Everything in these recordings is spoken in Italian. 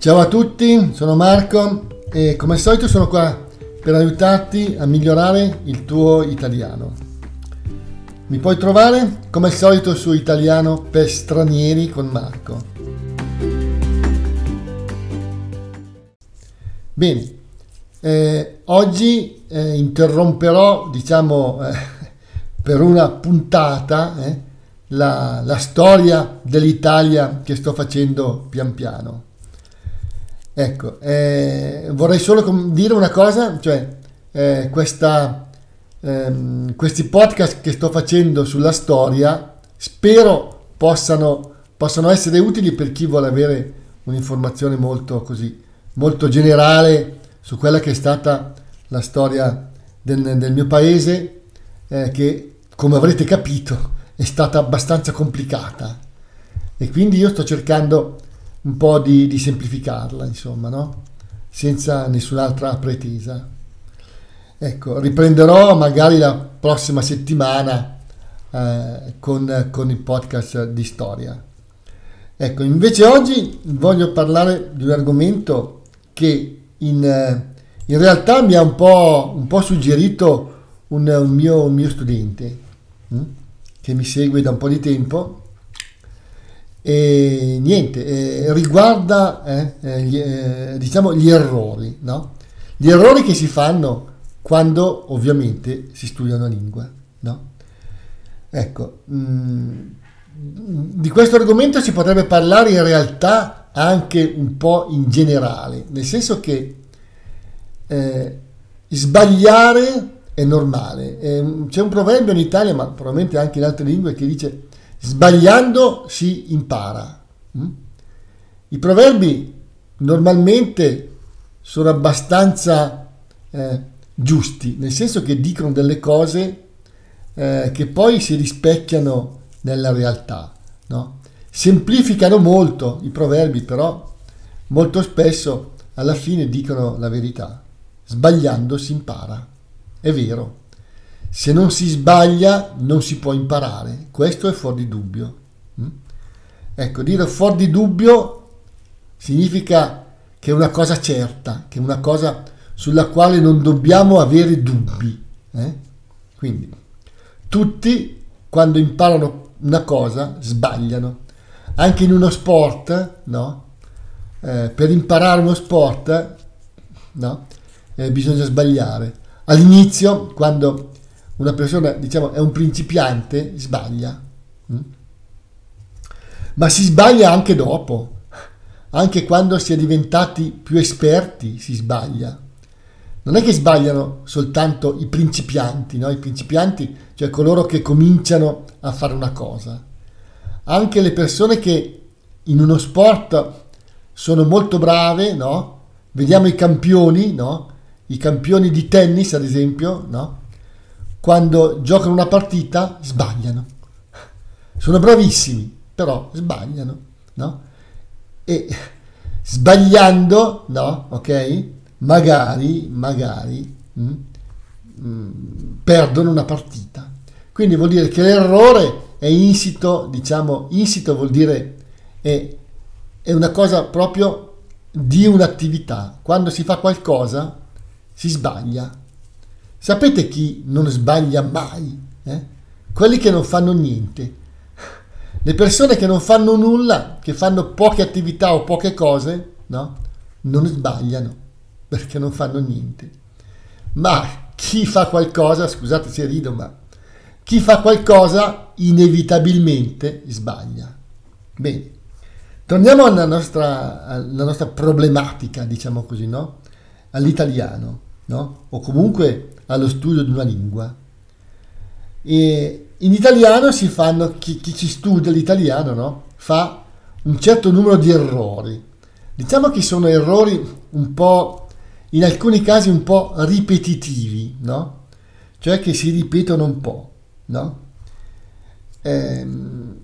Ciao a tutti, sono Marco e come al solito sono qua per aiutarti a migliorare il tuo italiano. Mi puoi trovare come al solito su Italiano per stranieri con Marco. Bene, eh, oggi eh, interromperò, diciamo, eh, per una puntata eh, la, la storia dell'Italia che sto facendo pian piano. Ecco, eh, vorrei solo dire una cosa, cioè eh, questa, ehm, questi podcast che sto facendo sulla storia spero possano, possano, essere utili per chi vuole avere un'informazione molto così, molto generale su quella che è stata la storia del, del mio paese, eh, che come avrete capito è stata abbastanza complicata. E quindi io sto cercando un po' di, di semplificarla, insomma, no? senza nessun'altra pretesa. Ecco, riprenderò magari la prossima settimana eh, con, con il podcast di storia. Ecco, invece oggi voglio parlare di un argomento che in, in realtà mi ha un po', un po suggerito un, un, mio, un, mio, studente hm? che mi segue da un po' di tempo e niente, eh, riguarda eh, eh, gli, eh, diciamo gli errori, no? Gli errori che si fanno quando ovviamente si studia una lingua, no? Ecco, mh, mm, di questo argomento si potrebbe parlare in realtà anche un po' in generale, nel senso che eh, sbagliare è normale. c'è un proverbio in Italia, ma probabilmente anche in altre lingue, che dice Sbagliando si impara. Mm? I proverbi normalmente sono abbastanza eh, giusti, nel senso che dicono delle cose eh, che poi si rispecchiano nella realtà. No? Semplificano molto i proverbi, però molto spesso alla fine dicono la verità. Sbagliando si impara. È vero. Se non si sbaglia non si può imparare, questo è fuori di dubbio. Mm? Ecco, dire fuori di dubbio significa che è una cosa certa, che è una cosa sulla quale non dobbiamo avere dubbi. Eh? Quindi, tutti quando imparano una cosa sbagliano. Anche in uno sport, no? Eh, per imparare uno sport, no? Eh, bisogna sbagliare. All'inizio, quando una persona, diciamo, è un principiante, sbaglia. Mm? Ma si sbaglia anche dopo, anche quando si è diventati più esperti si sbaglia. Non è che sbagliano soltanto i principianti, no? i principianti, cioè coloro che cominciano a fare una cosa. Anche le persone che in uno sport sono molto brave, no? Vediamo i campioni, no? I campioni di tennis, ad esempio, no? Quando giocano una partita sbagliano. Sono bravissimi, però sbagliano, no? E sbagliando, no? Ok? Magari, magari mh, mm, mh, mm, perdono una partita. Quindi vuol dire che l'errore è insito, diciamo, insito vuol dire è, è una cosa proprio di un'attività. Quando si fa qualcosa si sbaglia, Sapete chi non sbaglia mai? Eh? Quelli che non fanno niente. Le persone che non fanno nulla, che fanno poche attività o poche cose, no? Non sbagliano perché non fanno niente. Ma chi fa qualcosa, scusate se rido, ma chi fa qualcosa inevitabilmente sbaglia. Bene, torniamo alla nostra, alla nostra problematica, diciamo così, no? All'italiano, no? O comunque allo studio di una lingua. E in italiano si fanno, chi, chi ci studia l'italiano no? fa un certo numero di errori. Diciamo che sono errori un po', in alcuni casi un po' ripetitivi, no? Cioè che si ripetono un po', no? Ehm,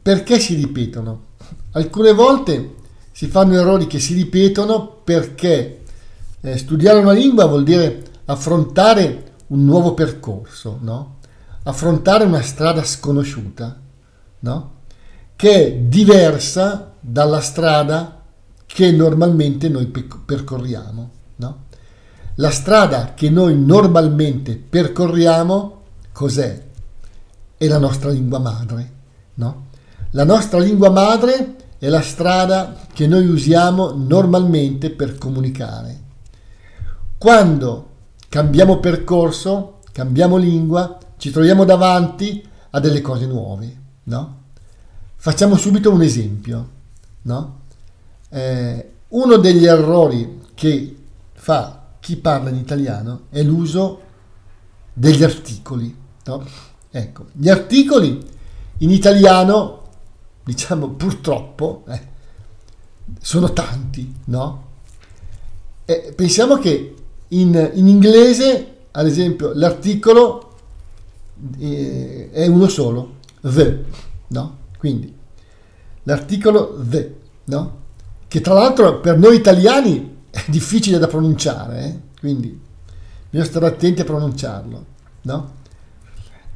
perché si ripetono? Alcune volte si fanno errori che si ripetono perché eh, studiare una lingua vuol dire affrontare un nuovo percorso, no? affrontare una strada sconosciuta, no? che è diversa dalla strada che normalmente noi percorriamo. No? La strada che noi normalmente percorriamo cos'è? È la nostra lingua madre. No? La nostra lingua madre è la strada che noi usiamo normalmente per comunicare. Quando cambiamo percorso, cambiamo lingua, ci troviamo davanti a delle cose nuove, no? Facciamo subito un esempio, no? Eh, uno degli errori che fa chi parla in italiano è l'uso degli articoli, no? Ecco, gli articoli in italiano, diciamo purtroppo, eh, sono tanti, no? E pensiamo che in, in inglese, ad esempio, l'articolo eh, è uno solo, the, no? Quindi l'articolo the, no? Che tra l'altro per noi italiani è difficile da pronunciare, eh? quindi bisogna stare attenti a pronunciarlo, no?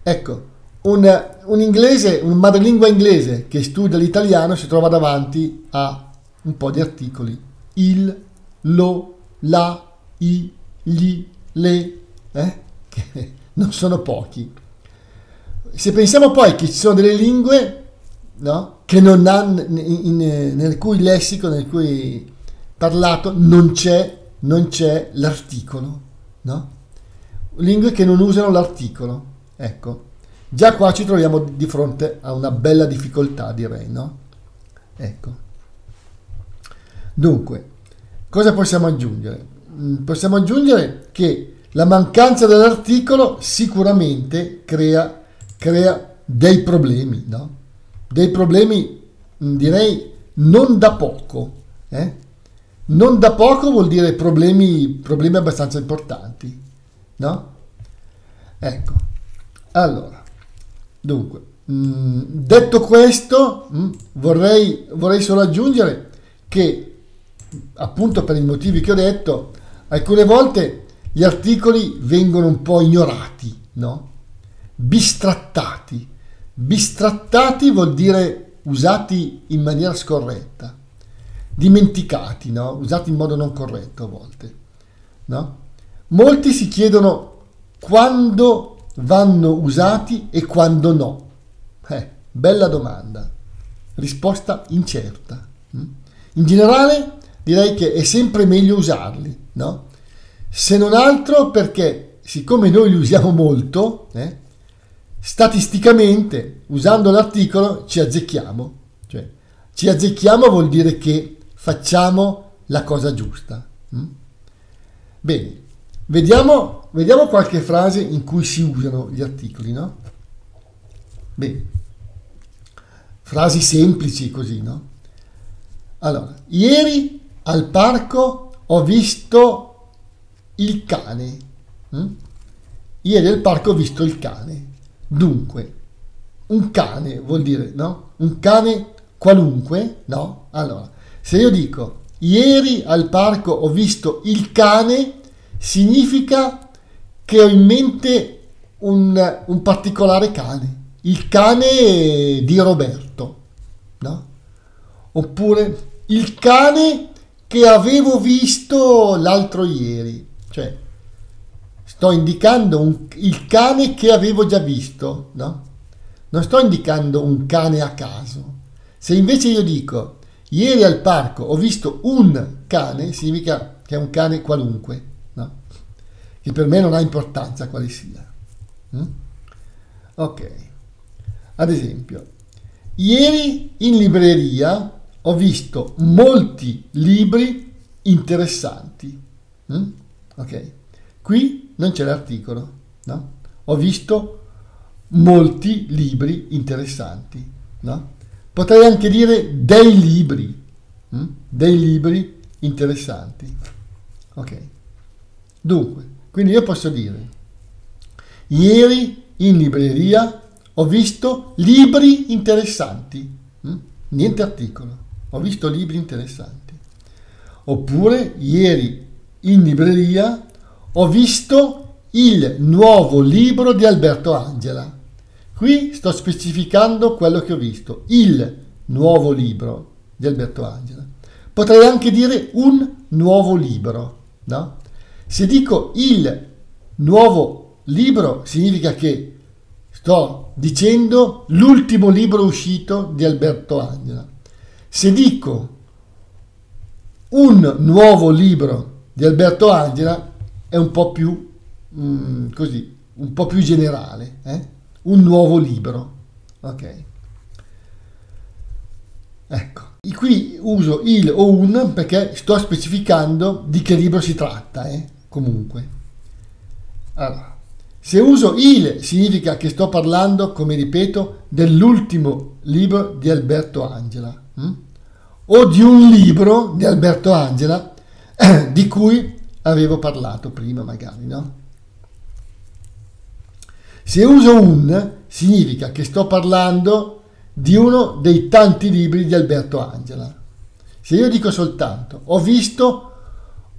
Ecco, un, un inglese, un madrelingua inglese che studia l'italiano si trova davanti a un po' di articoli. Il, lo, la, i, gli, le, eh? che non sono pochi. Se pensiamo poi che ci sono delle lingue no? che non hanno, in, in, nel cui lessico, nel cui parlato non c'è, non c'è l'articolo, no? lingue che non usano l'articolo, ecco. Già qua ci troviamo di fronte a una bella difficoltà, direi, no? Ecco. Dunque, cosa possiamo aggiungere? Mm, possiamo aggiungere che la mancanza dell'articolo sicuramente crea, crea dei problemi, no? Dei problemi, mm, direi, non da poco. Eh? Non da poco vuol dire problemi, problemi abbastanza importanti, no? Ecco, allora, dunque, mh, mm, detto questo, mh, vorrei, vorrei solo aggiungere che, appunto per i motivi che ho detto, alcune volte gli articoli vengono un po' ignorati, no? bistrattati. Bistrattati vuol dire usati in maniera scorretta, dimenticati, no? usati in modo non corretto a volte. No? Molti si chiedono quando vanno usati e quando no. Eh, bella domanda. Risposta incerta. Mm? In generale direi che è sempre meglio usarli, no? Se non altro perché, siccome noi li usiamo molto, eh, statisticamente, usando l'articolo, ci azzecchiamo. Cioè, ci azzecchiamo vuol dire che facciamo la cosa giusta. Mm? Bene, vediamo, vediamo qualche frase in cui si usano gli articoli, no? Bene, frasi semplici così, no? Allora, ieri al parco ho visto il cane. Mm? Ieri al parco ho visto il cane. Dunque, un cane vuol dire, no? Un cane qualunque, no? Allora, se io dico ieri al parco ho visto il cane, significa che ho in mente un, un particolare cane. Il cane di Roberto, no? Oppure il cane che avevo visto l'altro ieri. Cioè, sto indicando un, il cane che avevo già visto, no? Non sto indicando un cane a caso. Se invece io dico, ieri al parco ho visto un cane, significa che è un cane qualunque, no? Che per me non ha importanza quale sia. Mm? Ok. Ad esempio, ieri in libreria ho visto molti libri interessanti. Mm? Ok, qui non c'è l'articolo, no? Ho visto molti libri interessanti, no? Potrei anche dire dei libri, mm? dei libri interessanti. Ok, dunque, quindi io posso dire, ieri in libreria ho visto libri interessanti, mm? niente articolo ho visto libri interessanti. Oppure ieri in libreria ho visto il nuovo libro di Alberto Angela. Qui sto specificando quello che ho visto, il nuovo libro di Alberto Angela. Potrei anche dire un nuovo libro, no? Se dico il nuovo libro significa che sto dicendo l'ultimo libro uscito di Alberto Angela. Se dico un nuovo libro di Alberto Angela è un po' più mm, così, un po' più generale, eh? un nuovo libro. Ok. Ecco, qui uso il o un perché sto specificando di che libro si tratta, eh? comunque. Allora, se uso il significa che sto parlando, come ripeto, dell'ultimo libro di Alberto Angela hm? o di un libro di Alberto Angela di cui avevo parlato prima magari, no? Se uso un significa che sto parlando di uno dei tanti libri di Alberto Angela. Se io dico soltanto ho visto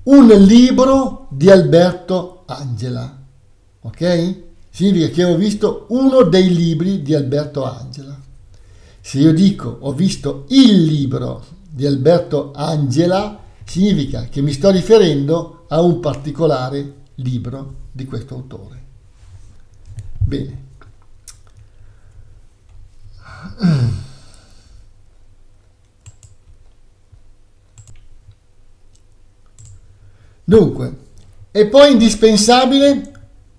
un libro di Alberto Angela, ok? Significa che ho visto uno dei libri di Alberto Angela. Se io dico ho visto il libro di Alberto Angela, significa che mi sto riferendo a un particolare libro di questo autore. Bene. Dunque, è poi indispensabile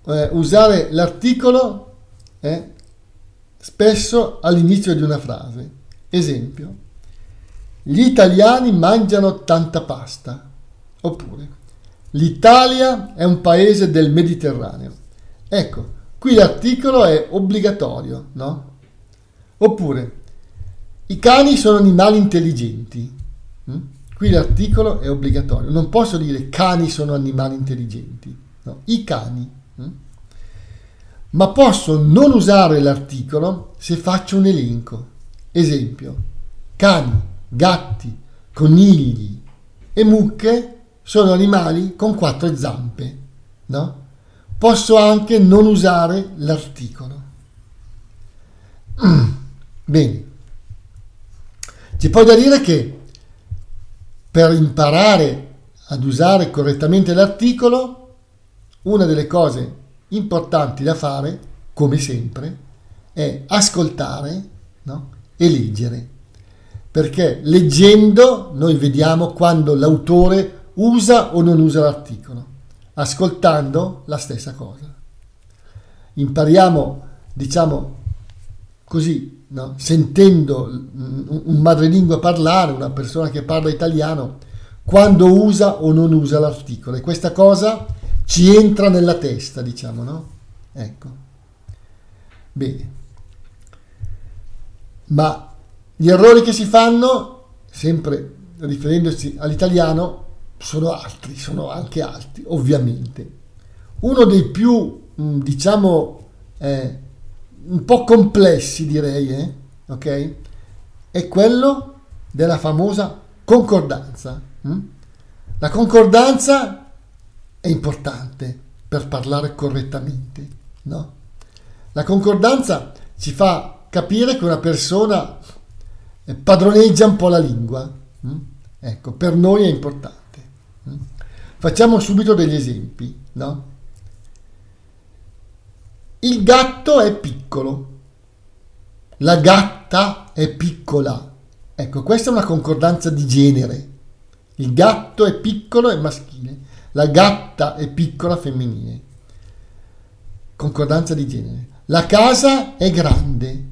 eh, usare l'articolo eh, spesso all'inizio di una frase. Esempio, gli italiani mangiano tanta pasta. Oppure, l'Italia è un paese del Mediterraneo. Ecco, qui l'articolo è obbligatorio, no? Oppure, i cani sono animali intelligenti. Mm? Qui l'articolo è obbligatorio. Non posso dire cani sono animali intelligenti. No, i cani. Mm? Ma posso non usare l'articolo se faccio un elenco. Esempio, cani, gatti, conigli e mucche sono animali con quattro zampe. No? Posso anche non usare l'articolo. Bene. C'è poi da dire che per imparare ad usare correttamente l'articolo, una delle cose importanti da fare, come sempre, è ascoltare no? e leggere. Perché leggendo noi vediamo quando l'autore usa o non usa l'articolo, ascoltando la stessa cosa. Impariamo, diciamo, così, no? sentendo un madrelingua parlare, una persona che parla italiano, quando usa o non usa l'articolo. E questa cosa ci entra nella testa, diciamo, no? Ecco. Bene. Ma gli errori che si fanno, sempre riferendosi all'italiano, sono altri, sono anche altri, ovviamente. Uno dei più, diciamo, eh, un po' complessi direi, eh? ok? È quello della famosa concordanza. Hm? La concordanza è importante per parlare correttamente, no? La concordanza ci fa capire che una persona padroneggia un po' la lingua. Hm? Ecco, per noi è importante. Hm? Facciamo subito degli esempi, no? Il gatto è piccolo. La gatta è piccola. Ecco, questa è una concordanza di genere. Il gatto è piccolo e maschile. La gatta è piccola femminile. Concordanza di genere. La casa è grande.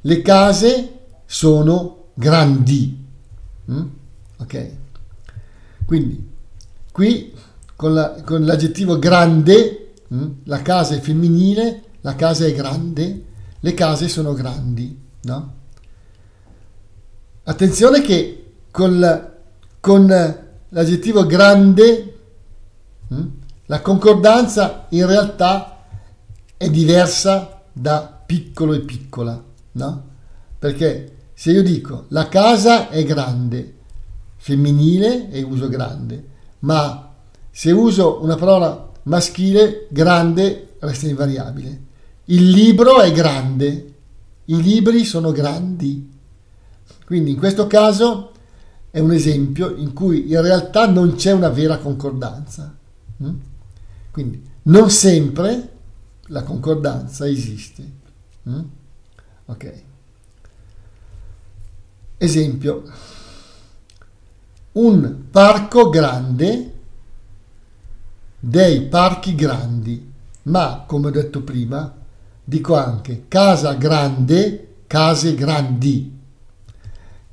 Le case sono grandi. Mm? Ok? Quindi, qui con, la, con l'aggettivo grande Mm? La casa è femminile, la casa è grande, le case sono grandi. No? Attenzione che con, con l'aggettivo grande la concordanza in realtà è diversa da piccolo e piccola, no? Perché se io dico la casa è grande, femminile e uso grande, ma se uso una parola maschile grande resta invariabile. Il libro è grande, i libri sono grandi. Quindi in questo caso è un esempio in cui in realtà non c'è una vera concordanza. Mm? Quindi non sempre la concordanza esiste. Mm? Ok. Esempio. Un parco grande dei parchi grandi, ma come ho detto prima, dico anche casa grande, case grandi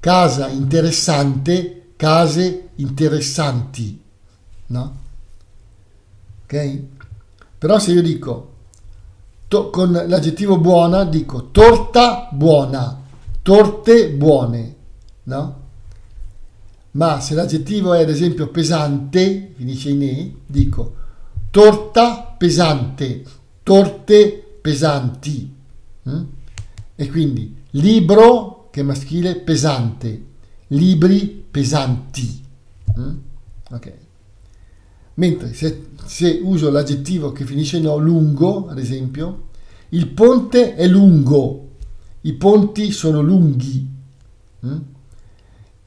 casa interessante, case interessanti, no? Ok? Però se io dico to- con l'aggettivo buona, dico torta buona, torte buone, no? Ma se l'aggettivo è ad esempio pesante, finisce in e, dico torta pesante, torte pesanti. Mm? E quindi libro che è maschile pesante, libri pesanti. Mm? Ok. Mentre se, se, uso l'aggettivo che finisce in o, lungo, ad esempio, il ponte è lungo, i ponti sono lunghi. Mm?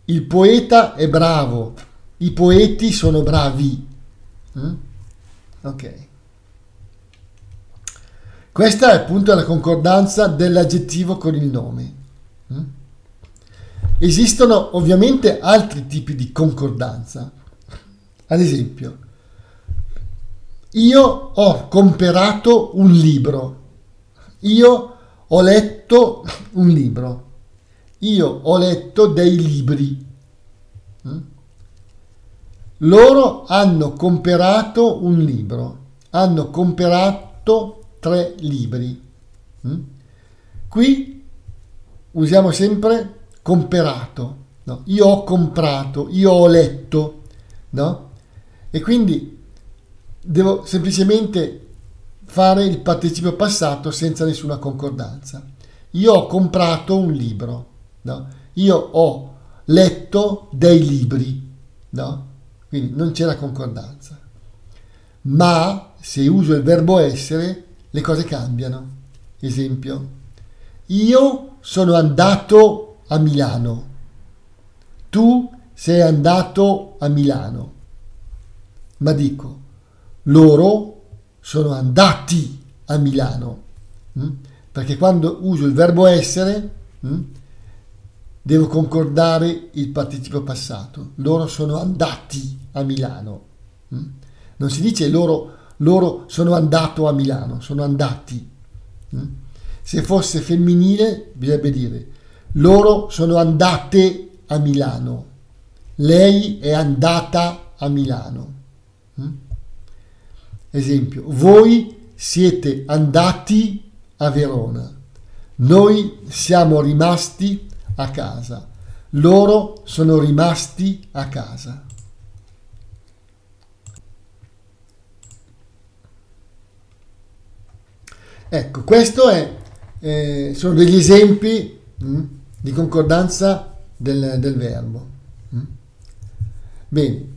Il poeta è bravo, i poeti sono bravi. Mm? Ok. Questa è appunto la concordanza dell'aggettivo con il nome. Mm? Esistono ovviamente altri tipi di concordanza. Ad esempio, io ho comprato un libro, io ho letto un libro, io ho letto dei libri. Mm? Loro hanno comprato un libro, hanno comprato tre libri. Mm? Qui usiamo sempre comperato, no? io ho comprato, io ho letto, no? E quindi devo semplicemente fare il participio passato senza nessuna concordanza. Io ho comprato un libro, no? Io ho letto dei libri, no? Quindi non c'è la concordanza. Ma se uso il verbo essere, le cose cambiano. Esempio, io sono andato a Milano. Tu sei andato a Milano. Ma dico, loro sono andati a Milano. Mm? Perché quando uso il verbo essere, mm, devo concordare il participio passato. Loro sono andati a Milano. Mm? Non si dice loro, loro sono andato a Milano, sono andati. Se fosse femminile, bisognerebbe dire loro sono andate a Milano. Lei è andata a Milano. Esempio, voi siete andati a Verona. Noi siamo rimasti a casa. Loro sono rimasti a casa. Ecco, questo è, eh, sono degli esempi mh, mm, di concordanza del, del verbo. Mm? Bene,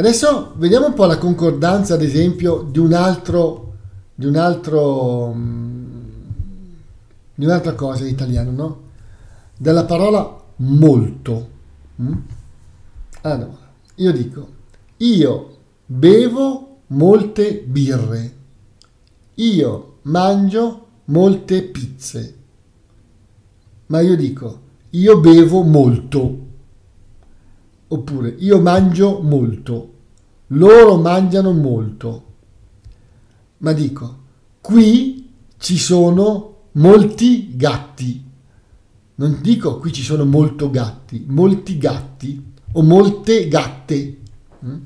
adesso vediamo un po' la concordanza, ad esempio, di un altro, di un altro, mm, di un'altra cosa in italiano, no? Della parola molto. Mm? Allora, io dico, io bevo molte birre, io mangio molte pizze, ma io dico, io bevo molto, oppure io mangio molto, loro mangiano molto, ma dico, qui ci sono molti gatti. Non dico qui ci sono molto gatti, molti gatti o molte gatte. Mm?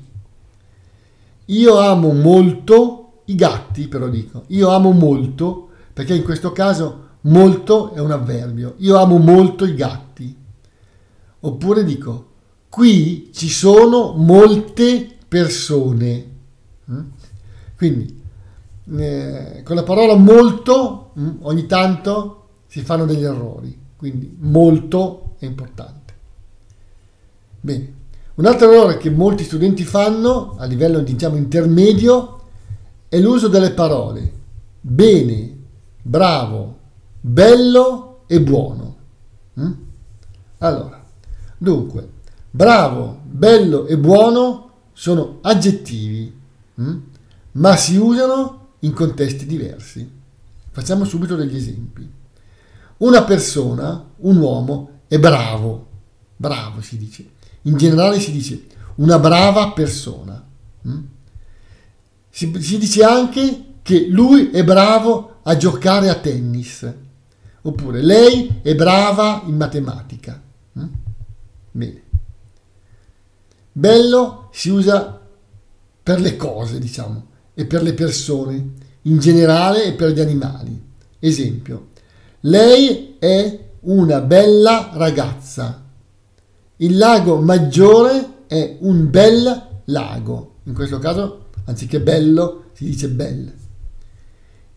Io amo molto i gatti, però dico, io amo molto perché in questo caso Molto è un avverbio. Io amo molto i gatti. Oppure dico, qui ci sono molte persone. Mm? Quindi, eh, con la parola molto, mm, ogni tanto si fanno degli errori. Quindi, molto è importante. Bene. Un altro errore che molti studenti fanno a livello diciamo intermedio è l'uso delle parole bene, bravo, bello e buono. Mm? Allora, dunque, Bravo, bello e buono sono aggettivi, hm? ma si usano in contesti diversi. Facciamo subito degli esempi. Una persona, un uomo, è bravo, bravo si dice. In generale si dice una brava persona. Hm? Si, si dice anche che lui è bravo a giocare a tennis, oppure lei è brava in matematica. Hm? Bene. Bello si usa per le cose, diciamo, e per le persone, in generale e per gli animali. Esempio, lei è una bella ragazza. Il lago maggiore è un bel lago. In questo caso, anziché bello, si dice bel.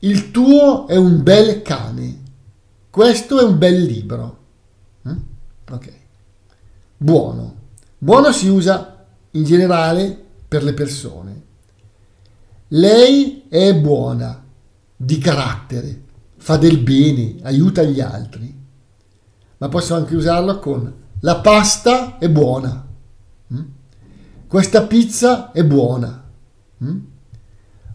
Il tuo è un bel cane. Questo è un bel libro. Mm? Ok. Buono. Buono si usa in generale per le persone. Lei è buona, di carattere, fa del bene, aiuta gli altri. Ma posso anche usarlo con la pasta è buona. Mm? Questa pizza è buona. Mm?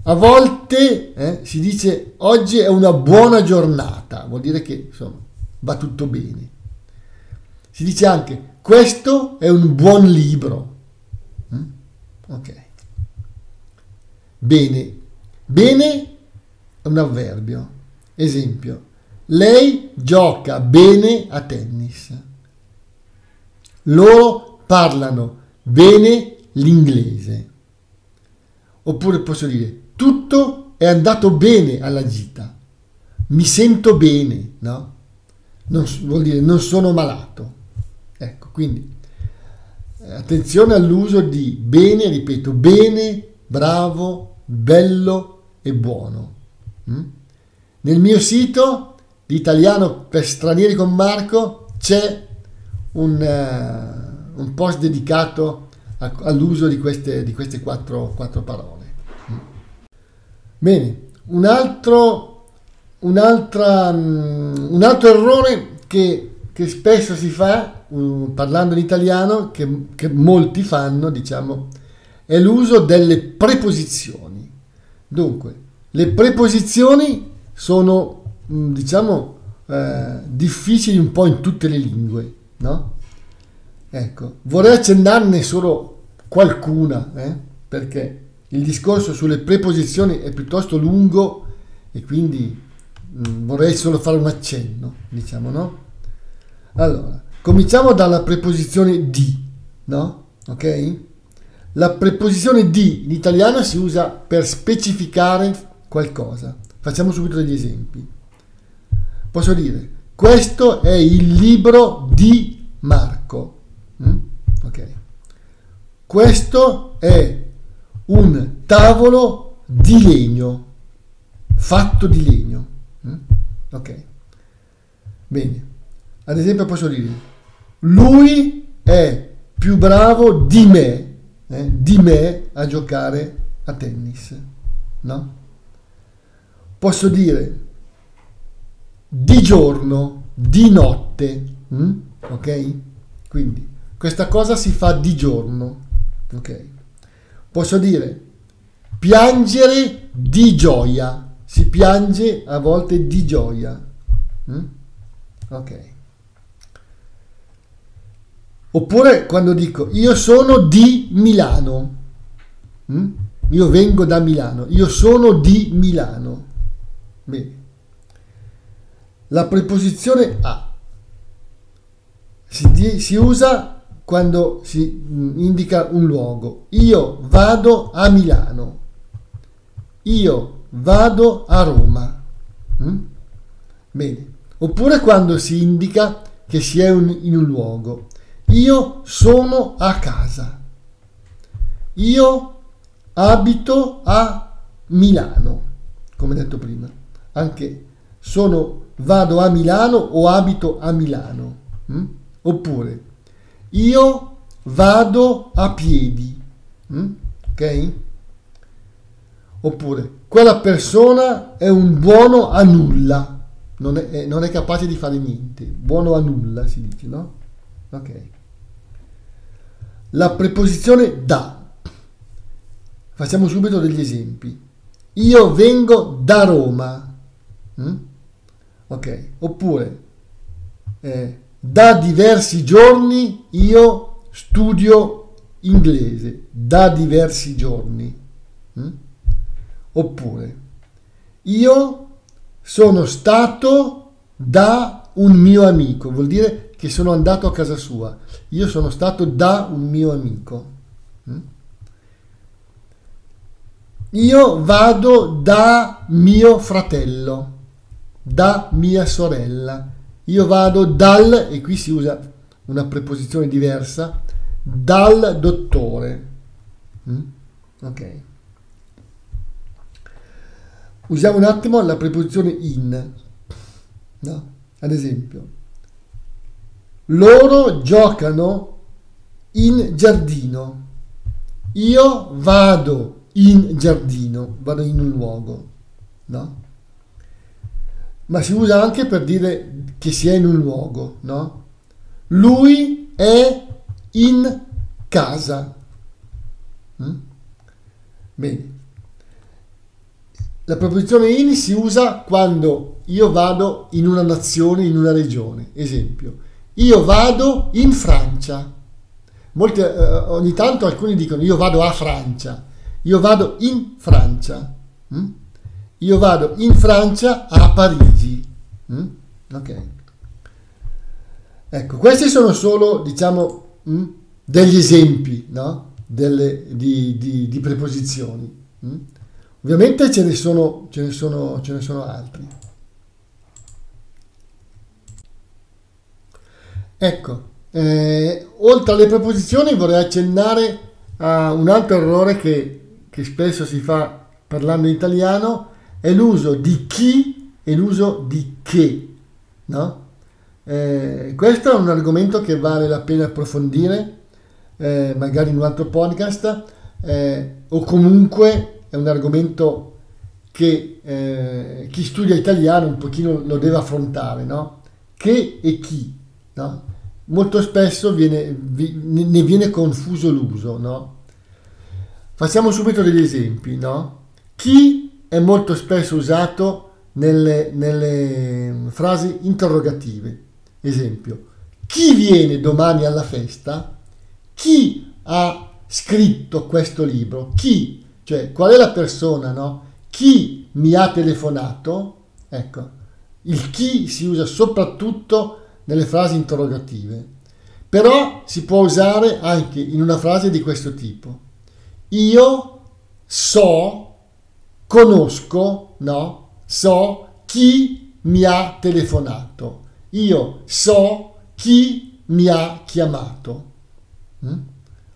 A volte eh, si dice oggi è una buona giornata, vuol dire che insomma va tutto bene. Si dice anche questo è un buon libro. Mm? Ok. Bene. Bene è un avverbio. Esempio. Lei gioca bene a tennis. Loro parlano bene l'inglese. Oppure posso dire tutto è andato bene alla gita. Mi sento bene, no? Non, vuol dire non sono malato. Ecco, quindi eh, attenzione all'uso di bene, ripeto, bene, bravo, bello e buono. Mm? Nel mio sito di Italiano per stranieri con Marco c'è un, uh, un post dedicato a, all'uso di queste, di queste quattro, quattro parole. Mm. Bene, un altro, un, um, un altro errore che, che spesso si fa um, parlando in italiano, che, che, molti fanno, diciamo, è l'uso delle preposizioni. Dunque, le preposizioni sono, um, diciamo, eh, difficili un po' in tutte le lingue, no? Ecco, vorrei accennarne solo qualcuna, eh? perché il discorso sulle preposizioni è piuttosto lungo e quindi mh, vorrei solo fare un accenno, diciamo, no? Allora, Cominciamo dalla preposizione di, no? Ok? La preposizione di in italiano si usa per specificare qualcosa. Facciamo subito degli esempi. Posso dire, questo è il libro di Marco. Mm? Ok. Questo è un tavolo di legno, fatto di legno. Mm? Ok. Bene. Ad esempio posso dire, lui è più bravo di me, eh, di me a giocare a tennis, no? Posso dire di giorno, di notte, hm? ok? Quindi questa cosa si fa di giorno, ok? Posso dire piangere di gioia, si piange a volte di gioia, hm? ok? Oppure quando dico io sono di Milano, mm? io vengo da Milano, io sono di Milano. Bene. La preposizione a si, di, si usa quando si mm, indica un luogo. Io vado a Milano. Io vado a Roma. Mm? Bene. Oppure quando si indica che si è un, in un luogo. Io sono a casa. Io abito a Milano, come detto prima. Anche sono, vado a Milano o abito a Milano. Mm? Oppure io vado a piedi. Mm? Ok? Oppure quella persona è un buono a nulla. Non è, non è capace di fare niente. Buono a nulla si dice, no? Ok. La preposizione da. Facciamo subito degli esempi. Io vengo da Roma. Mm? Ok, oppure eh, da diversi giorni io studio inglese. Da diversi giorni. Mm? Oppure io sono stato da un mio amico, vuol dire che sono andato a casa sua. Io sono stato da un mio amico. Mm? Io vado da mio fratello, da mia sorella. Io vado dal, e qui si usa una preposizione diversa, dal dottore. Mm? Ok. Usiamo un attimo la preposizione in. No? Ad esempio, loro giocano in giardino. Io vado in giardino, vado in un luogo, no? Ma si usa anche per dire che si è in un luogo, no? Lui è in casa. Mm? Bene. La preposizione in si usa quando io vado in una nazione, in una regione. Esempio, io vado in Francia. Molte, eh, ogni tanto alcuni dicono io vado a Francia. Io vado in Francia. Mm? Io vado in Francia a Parigi. Mm? Ok. Ecco, questi sono solo, diciamo, mm, degli esempi no? Delle, di, di, di, preposizioni. Mm? Ovviamente ce ne sono, ce ne sono, ce ne sono altri. Ecco, eh, oltre alle preposizioni vorrei accennare a un altro errore che che spesso si fa parlando in italiano è l'uso di chi e l'uso di che. No? Eh, questo è un argomento che vale la pena approfondire, eh, magari in un altro podcast, eh, o comunque è un argomento che eh, chi studia italiano un pochino lo deve affrontare, no? Che e chi, no? Molto spesso viene, vi, ne viene confuso l'uso, no? Facciamo subito degli esempi, no? Chi è molto spesso usato nelle, nelle frasi interrogative. Esempio, chi viene domani alla festa? Chi ha scritto questo libro? Chi? Cioè, qual è la persona, no? Chi mi ha telefonato? Ecco, il chi si usa soprattutto nelle frasi interrogative, però si può usare anche in una frase di questo tipo. Io so, conosco, no? So chi mi ha telefonato. Io so chi mi ha chiamato. Mm?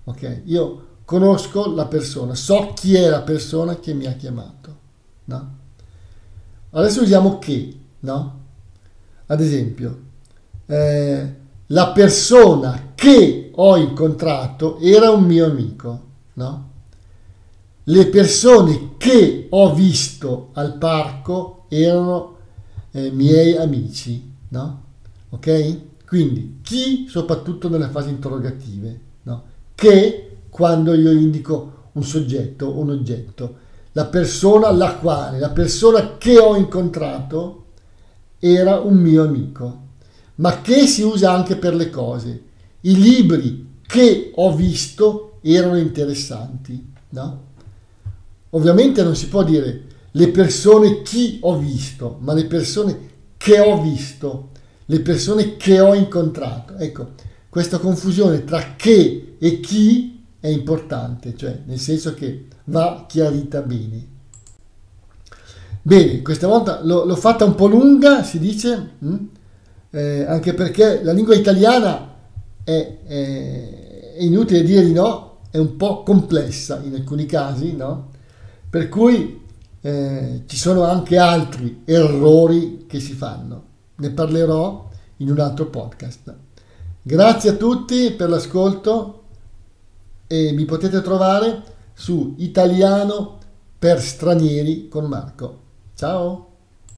Ok, io conosco la persona, so chi è la persona che mi ha chiamato. No? Adesso usiamo che, no? Ad esempio, eh, la persona che ho incontrato era un mio amico, no? le persone che ho visto al parco erano eh, miei amici, no? Ok? Quindi chi soprattutto nelle fasi interrogative, no? Che quando io indico un soggetto o un oggetto, la persona la quale, la persona che ho incontrato era un mio amico, ma che si usa anche per le cose. I libri che ho visto erano interessanti, no? Ovviamente non si può dire le persone chi ho visto, ma le persone che ho visto, le persone che ho incontrato. Ecco, questa confusione tra che e chi è importante, cioè nel senso che va chiarita bene. Bene, questa volta l'ho, fatta un po' lunga, si dice, mh? Eh, anche perché la lingua italiana è, è, è inutile dire di no, è un po' complessa in alcuni casi, no? Per cui eh, ci sono anche altri errori che si fanno. Ne parlerò in un altro podcast. Grazie a tutti per l'ascolto e mi potete trovare su Italiano per stranieri con Marco. Ciao!